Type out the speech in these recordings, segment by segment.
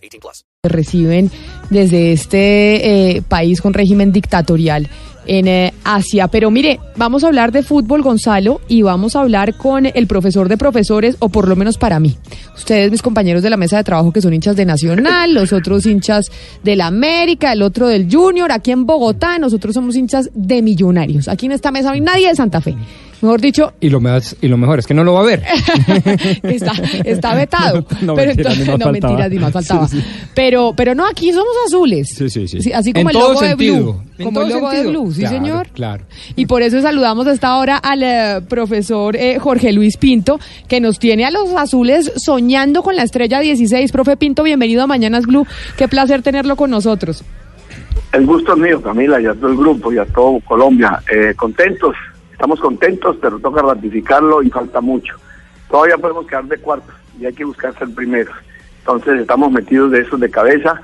18 plus. reciben desde este eh, país con régimen dictatorial en eh, Asia. Pero mire, vamos a hablar de fútbol, Gonzalo, y vamos a hablar con el profesor de profesores, o por lo menos para mí. Ustedes, mis compañeros de la mesa de trabajo, que son hinchas de Nacional, los otros hinchas de la América, el otro del Junior, aquí en Bogotá, nosotros somos hinchas de millonarios. Aquí en esta mesa no hay nadie de Santa Fe. Mejor dicho, Y lo, más, y lo mejor es que no lo va a ver. está, está vetado. No, pero mentira, entonces, no, faltaba. mentiras, ni más faltaba. Sí, sí. Pero, pero no, aquí somos azules. Sí, sí, sí. así En como el logo de Blue. en Como el logo de. Blue, sí, Claro, señor. claro. Y por eso saludamos a esta hora al eh, profesor eh, Jorge Luis Pinto, que nos tiene a los azules soñando con la estrella 16. Profe Pinto, bienvenido a Mañanas Blue. Qué placer tenerlo con nosotros. El gusto es mío, Camila, y a todo el grupo y a todo Colombia. Eh, contentos, estamos contentos, pero toca ratificarlo y falta mucho. Todavía podemos quedar de cuartos y hay que buscar ser primeros. Entonces estamos metidos de esos de cabeza.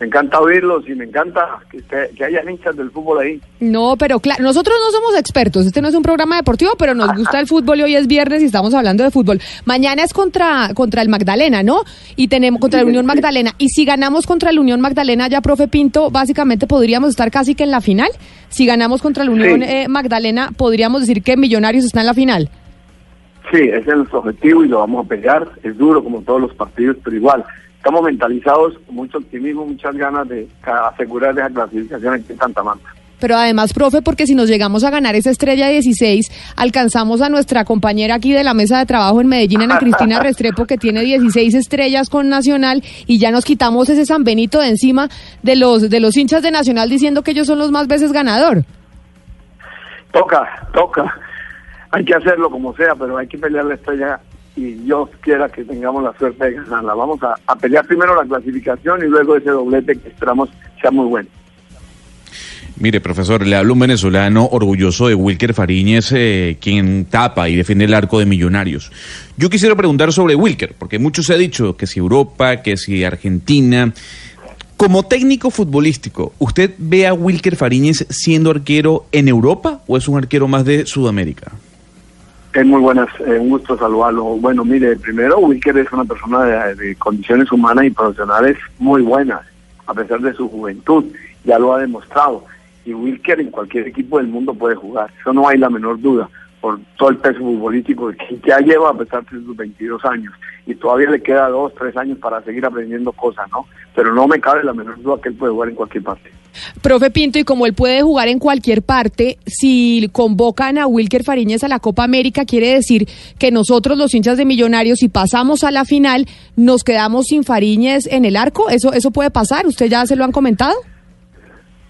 Me encanta oírlos y me encanta que, que haya hinchas del fútbol ahí. No, pero claro, nosotros no somos expertos, este no es un programa deportivo, pero nos gusta el fútbol y hoy es viernes y estamos hablando de fútbol. Mañana es contra, contra el Magdalena, ¿no? Y tenemos contra la Unión Magdalena. Y si ganamos contra la Unión Magdalena, ya, profe Pinto, básicamente podríamos estar casi que en la final. Si ganamos contra la Unión Sí. eh, Magdalena, podríamos decir que Millonarios está en la final. Sí, ese es nuestro objetivo y lo vamos a pelear. Es duro como todos los partidos, pero igual. Estamos mentalizados con mucho optimismo, muchas ganas de asegurar esa clasificación aquí en Santa Marta. Pero además, profe, porque si nos llegamos a ganar esa estrella 16, alcanzamos a nuestra compañera aquí de la mesa de trabajo en Medellín, Ana Cristina Restrepo, que tiene 16 estrellas con Nacional, y ya nos quitamos ese San Benito de encima de los, de los hinchas de Nacional diciendo que ellos son los más veces ganador. Toca, toca. Hay que hacerlo como sea, pero hay que pelear la estrella y Dios quiera que tengamos la suerte de ganarla. Vamos a, a pelear primero la clasificación y luego ese doblete que esperamos sea muy bueno. Mire, profesor, le hablo un venezolano orgulloso de Wilker Fariñez, eh, quien tapa y defiende el arco de Millonarios. Yo quisiera preguntar sobre Wilker, porque mucho se ha dicho que si Europa, que si Argentina. Como técnico futbolístico, ¿usted ve a Wilker Fariñez siendo arquero en Europa o es un arquero más de Sudamérica? Es muy buenas, eh, un gusto saludarlo. Bueno, mire, primero Wilker es una persona de, de condiciones humanas y profesionales muy buenas, a pesar de su juventud, ya lo ha demostrado. Y Wilker en cualquier equipo del mundo puede jugar, eso no hay la menor duda, por todo el peso futbolístico que ya lleva a pesar de sus 22 años. Y todavía le queda dos, tres años para seguir aprendiendo cosas, ¿no? Pero no me cabe la menor duda que él puede jugar en cualquier parte. Profe Pinto, y como él puede jugar en cualquier parte, si convocan a Wilker Fariñez a la Copa América, quiere decir que nosotros, los hinchas de Millonarios, si pasamos a la final, nos quedamos sin Fariñez en el arco. ¿Eso, eso puede pasar? ¿Usted ya se lo han comentado?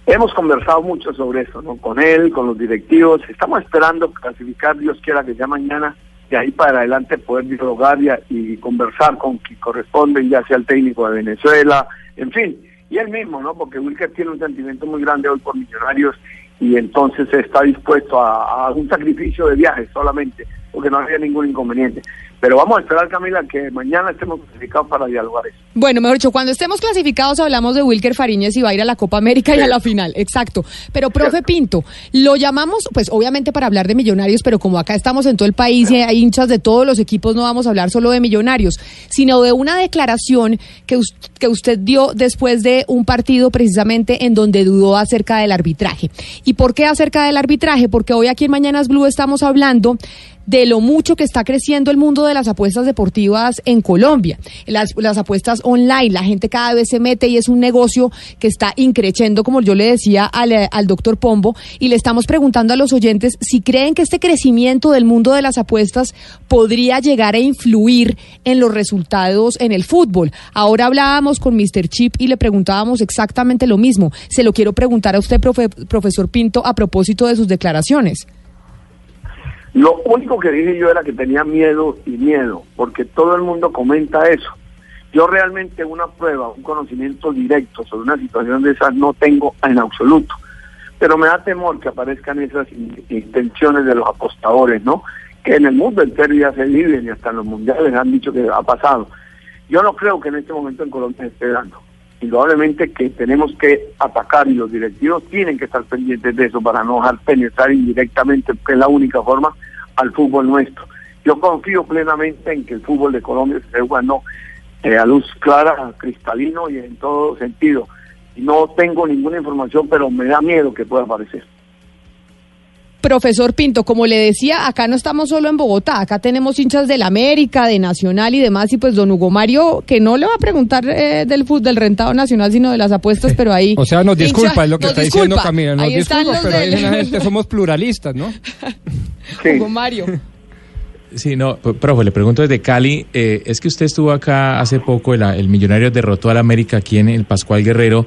Hemos conversado mucho sobre eso, ¿no? Con él, con los directivos. Estamos esperando clasificar, Dios quiera que ya mañana, de ahí para adelante poder dialogar y, y conversar con quien corresponde, ya sea el técnico de Venezuela, en fin. Y él mismo, ¿no? Porque Wilker tiene un sentimiento muy grande hoy por Millonarios y entonces está dispuesto a, a un sacrificio de viajes solamente, porque no había ningún inconveniente. Pero vamos a esperar, Camila, que mañana estemos clasificados para dialogar eso. Bueno, mejor dicho, cuando estemos clasificados hablamos de Wilker Fariñez y va a ir a la Copa América y a la final, exacto. Pero, profe Pinto, lo llamamos, pues obviamente para hablar de millonarios, pero como acá estamos en todo el país y hay hinchas de todos los equipos, no vamos a hablar solo de millonarios, sino de una declaración que, que usted dio después de un partido precisamente en donde dudó acerca del arbitraje. ¿Y por qué acerca del arbitraje? Porque hoy aquí en Mañanas Blue estamos hablando de lo mucho que está creciendo el mundo de las apuestas deportivas en Colombia. Las, apuestas online, la gente cada vez se mete y es un negocio que está increciendo, como yo le decía al, eh, al doctor Pombo, y le estamos preguntando a los oyentes si creen que este crecimiento del mundo de las apuestas podría llegar a influir en los resultados en el fútbol. Ahora hablábamos con Mr. Chip y le preguntábamos exactamente lo mismo. Se lo quiero preguntar a usted, profe- profesor Pinto, a propósito de sus declaraciones. Lo único que dije yo era que tenía miedo y miedo, porque todo el mundo comenta eso. Yo realmente una prueba, un conocimiento directo sobre una situación de esas no tengo en absoluto. Pero me da temor que aparezcan esas in- intenciones de los apostadores, ¿no? Que en el mundo entero ya se viven y hasta en los mundiales han dicho que ha pasado. Yo no creo que en este momento en Colombia se esté dando. Indudablemente que tenemos que atacar y los directivos tienen que estar pendientes de eso para no dejar penetrar indirectamente, que es la única forma, al fútbol nuestro. Yo confío plenamente en que el fútbol de Colombia se jugando eh, a luz clara, cristalino y en todo sentido. No tengo ninguna información, pero me da miedo que pueda aparecer. Profesor Pinto, como le decía, acá no estamos solo en Bogotá, acá tenemos hinchas del América, de Nacional y demás, y pues don Hugo Mario, que no le va a preguntar eh, del fútbol, del rentado nacional, sino de las apuestas, pero ahí... O sea, nos disculpa, hincha- es lo que está diciendo. Camila, nos Ahí están disculpa, los pero ahí del- la gente somos pluralistas, ¿no? Sí. Hugo Mario. Sí, no, profe, le pregunto desde Cali, eh, es que usted estuvo acá hace poco, el, el Millonario derrotó al América aquí en el Pascual Guerrero,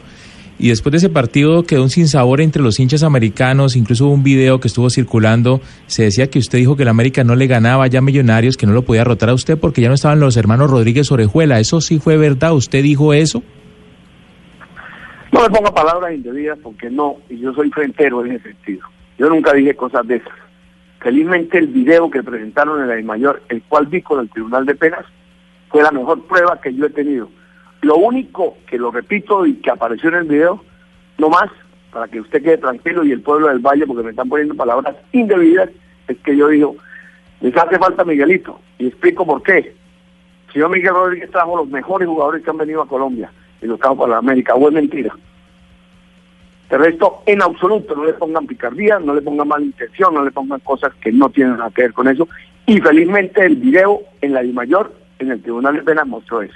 y después de ese partido quedó un sinsabor entre los hinchas americanos, incluso hubo un video que estuvo circulando, se decía que usted dijo que el América no le ganaba ya a Millonarios, que no lo podía derrotar a usted porque ya no estaban los hermanos Rodríguez Orejuela, ¿eso sí fue verdad? ¿Usted dijo eso? No me ponga palabras indebidas porque no, y yo soy frentero en ese sentido. Yo nunca dije cosas de esas. Felizmente el video que presentaron en la mayor, el cual vi con el Tribunal de Penas, fue la mejor prueba que yo he tenido. Lo único que lo repito y que apareció en el video, no más, para que usted quede tranquilo y el pueblo del Valle, porque me están poniendo palabras indebidas, es que yo digo, les hace falta Miguelito, y explico por qué. Señor Miguel Rodríguez trajo los mejores jugadores que han venido a Colombia y los trajo para la América, o mentira. De resto, en absoluto, no le pongan picardía, no le pongan mala intención, no le pongan cosas que no tienen nada que ver con eso. Y felizmente el video en la mayor, en el Tribunal de Penas, mostró eso.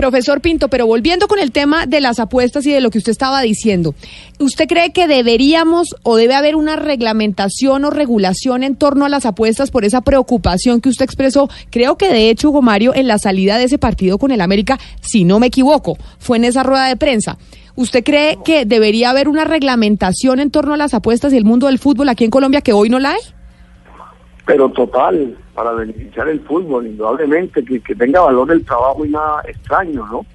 Profesor Pinto, pero volviendo con el tema de las apuestas y de lo que usted estaba diciendo, ¿usted cree que deberíamos o debe haber una reglamentación o regulación en torno a las apuestas por esa preocupación que usted expresó? Creo que de hecho, Hugo Mario, en la salida de ese partido con el América, si no me equivoco, fue en esa rueda de prensa. ¿Usted cree que debería haber una reglamentación en torno a las apuestas y el mundo del fútbol aquí en Colombia que hoy no la hay? Pero total, para beneficiar el fútbol, indudablemente, que, que tenga valor el trabajo y nada extraño, ¿no?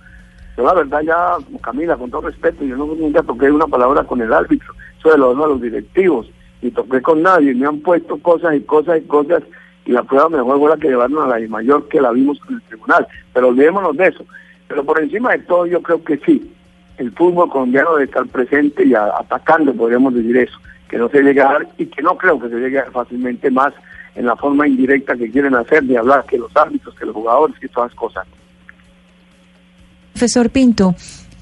Yo la verdad ya, Camila, con todo respeto, yo no, nunca toqué una palabra con el árbitro, eso de los, de los directivos, ni toqué con nadie, me han puesto cosas y cosas y cosas, y la prueba mejor fue la que llevaron a la I mayor que la vimos con el tribunal, pero olvidémonos de eso. Pero por encima de todo yo creo que sí, el fútbol colombiano debe estar presente y a- atacando, podríamos decir eso, que no se llegue a dar y que no creo que se llegue a fácilmente más en la forma indirecta que quieren hacer de hablar que los árbitros, que los jugadores, que todas las cosas. Profesor Pinto,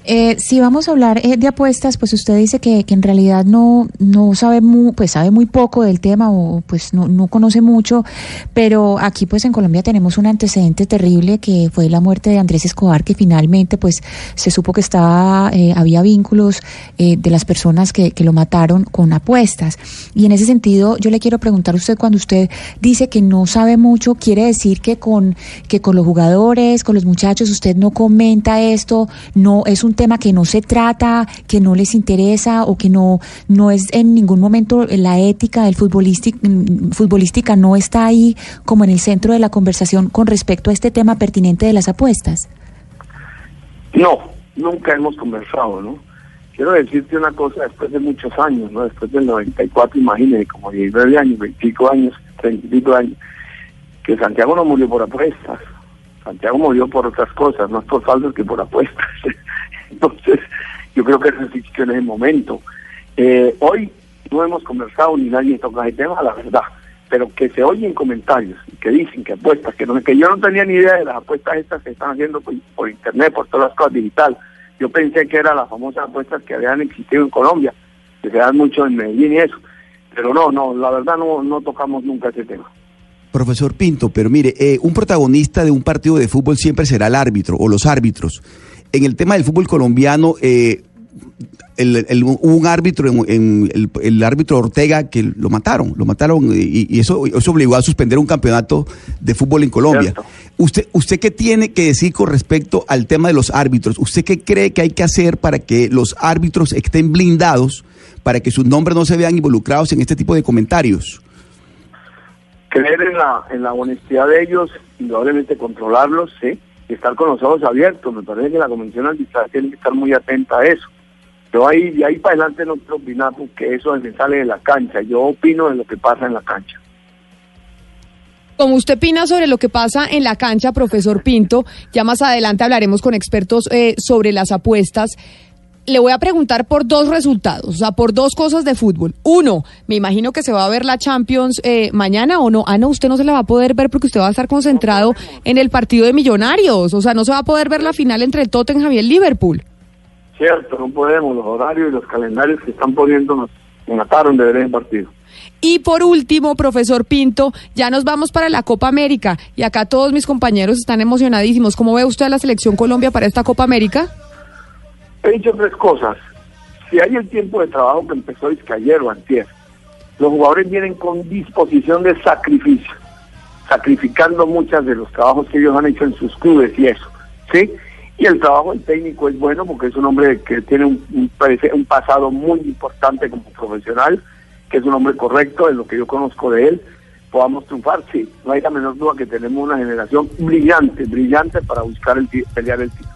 eh, si vamos a hablar eh, de apuestas, pues usted dice que, que en realidad no, no sabe muy, pues sabe muy poco del tema o pues no, no conoce mucho, pero aquí pues en Colombia tenemos un antecedente terrible que fue la muerte de Andrés Escobar, que finalmente pues se supo que estaba, eh, había vínculos eh, de las personas que, que lo mataron con apuestas. Y en ese sentido, yo le quiero preguntar a usted cuando usted dice que no sabe mucho, quiere decir que con, que con los jugadores, con los muchachos, usted no comenta esto, no es un tema que no se trata, que no les interesa o que no, no es en ningún momento la ética del futbolística, no está ahí como en el centro de la conversación con respecto a este tema pertinente de las apuestas. No, nunca hemos conversado, ¿no? Quiero decirte una cosa, después de muchos años, ¿no? Después del 94, imagínate, como 19 años, 25 años, 30 y pico años, que Santiago no murió por apuestas. Santiago murió por otras cosas, más por faltas que por apuestas. Entonces, yo creo que eso existió en ese momento. Eh, hoy no hemos conversado ni nadie toca el tema, la verdad. Pero que se oyen comentarios que dicen que apuestas, que no que yo no tenía ni idea de las apuestas estas que están haciendo por, internet, por todas las cosas digital. Yo pensé que eran las famosas apuestas que habían existido en Colombia, que se dan mucho en Medellín y eso. Pero no, no, la verdad no, no tocamos nunca ese tema. Profesor Pinto, pero mire, eh, un protagonista de un partido de fútbol siempre será el árbitro o los árbitros. En el tema del fútbol colombiano, eh, el, el- hubo un árbitro, en, en el, el árbitro Ortega, que lo mataron, lo mataron y, y eso, eso obligó a suspender un campeonato de fútbol en Colombia. Cierto. ¿Usted, ¿Usted qué tiene que decir con respecto al tema de los árbitros? ¿Usted qué cree que hay que hacer para que los árbitros estén blindados, para que sus nombres no se vean involucrados en este tipo de comentarios? creer en la, en la honestidad de ellos, indudablemente controlarlos, sí, estar con los ojos abiertos. Me parece que la Convención Arbitral tiene que estar muy atenta a eso. Yo ahí, de ahí para adelante no quiero opinar porque eso me sale de la cancha. Yo opino de lo que pasa en la cancha. Como usted opina sobre lo que pasa en la cancha, profesor Pinto, ya más adelante hablaremos con expertos eh, sobre las apuestas. Le voy a preguntar por dos resultados, o sea, por dos cosas de fútbol. Uno, me imagino que se va a ver la Champions eh, mañana o no. Ah, no, usted no se la va a poder ver porque usted va a estar concentrado en el partido de Millonarios. O sea, no se va a poder ver la final entre el Tottenham y el Liverpool. Cierto, no podemos. Los horarios y los calendarios que están poniendo nos, nos mataron de ver el partido. Y por último, profesor Pinto, ya nos vamos para la Copa América y acá todos mis compañeros están emocionadísimos. ¿Cómo ve usted a la selección Colombia para esta Copa América? He dicho tres cosas. Si hay el tiempo de trabajo que empezó es ayer o antier, los jugadores vienen con disposición de sacrificio, sacrificando muchas de los trabajos que ellos han hecho en sus clubes y eso, ¿sí? Y el trabajo del técnico es bueno porque es un hombre que tiene un, un, pasado muy importante como profesional, que es un hombre correcto, en lo que yo conozco de él, podamos triunfar, sí. No hay la menor duda que tenemos una generación brillante, brillante para buscar el pelear el título.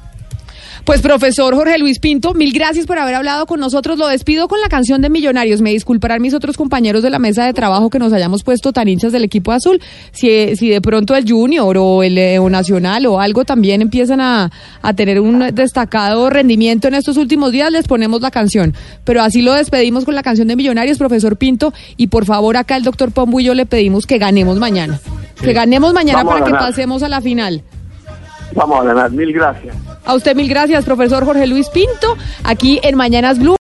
Pues profesor Jorge Luis Pinto, mil gracias por haber hablado con nosotros. Lo despido con la canción de Millonarios. Me disculparán mis otros compañeros de la mesa de trabajo que nos hayamos puesto tan hinchas del equipo azul. Si, si de pronto el Junior o el eh, o Nacional o algo también empiezan a, a tener un destacado rendimiento en estos últimos días, les ponemos la canción. Pero así lo despedimos con la canción de Millonarios, profesor Pinto. Y por favor, acá el doctor Pombo y yo le pedimos que ganemos mañana. Que ganemos mañana Vamos para que pasemos a la final. Vamos a ganar, mil gracias. A usted mil gracias, profesor Jorge Luis Pinto, aquí en Mañanas Blue.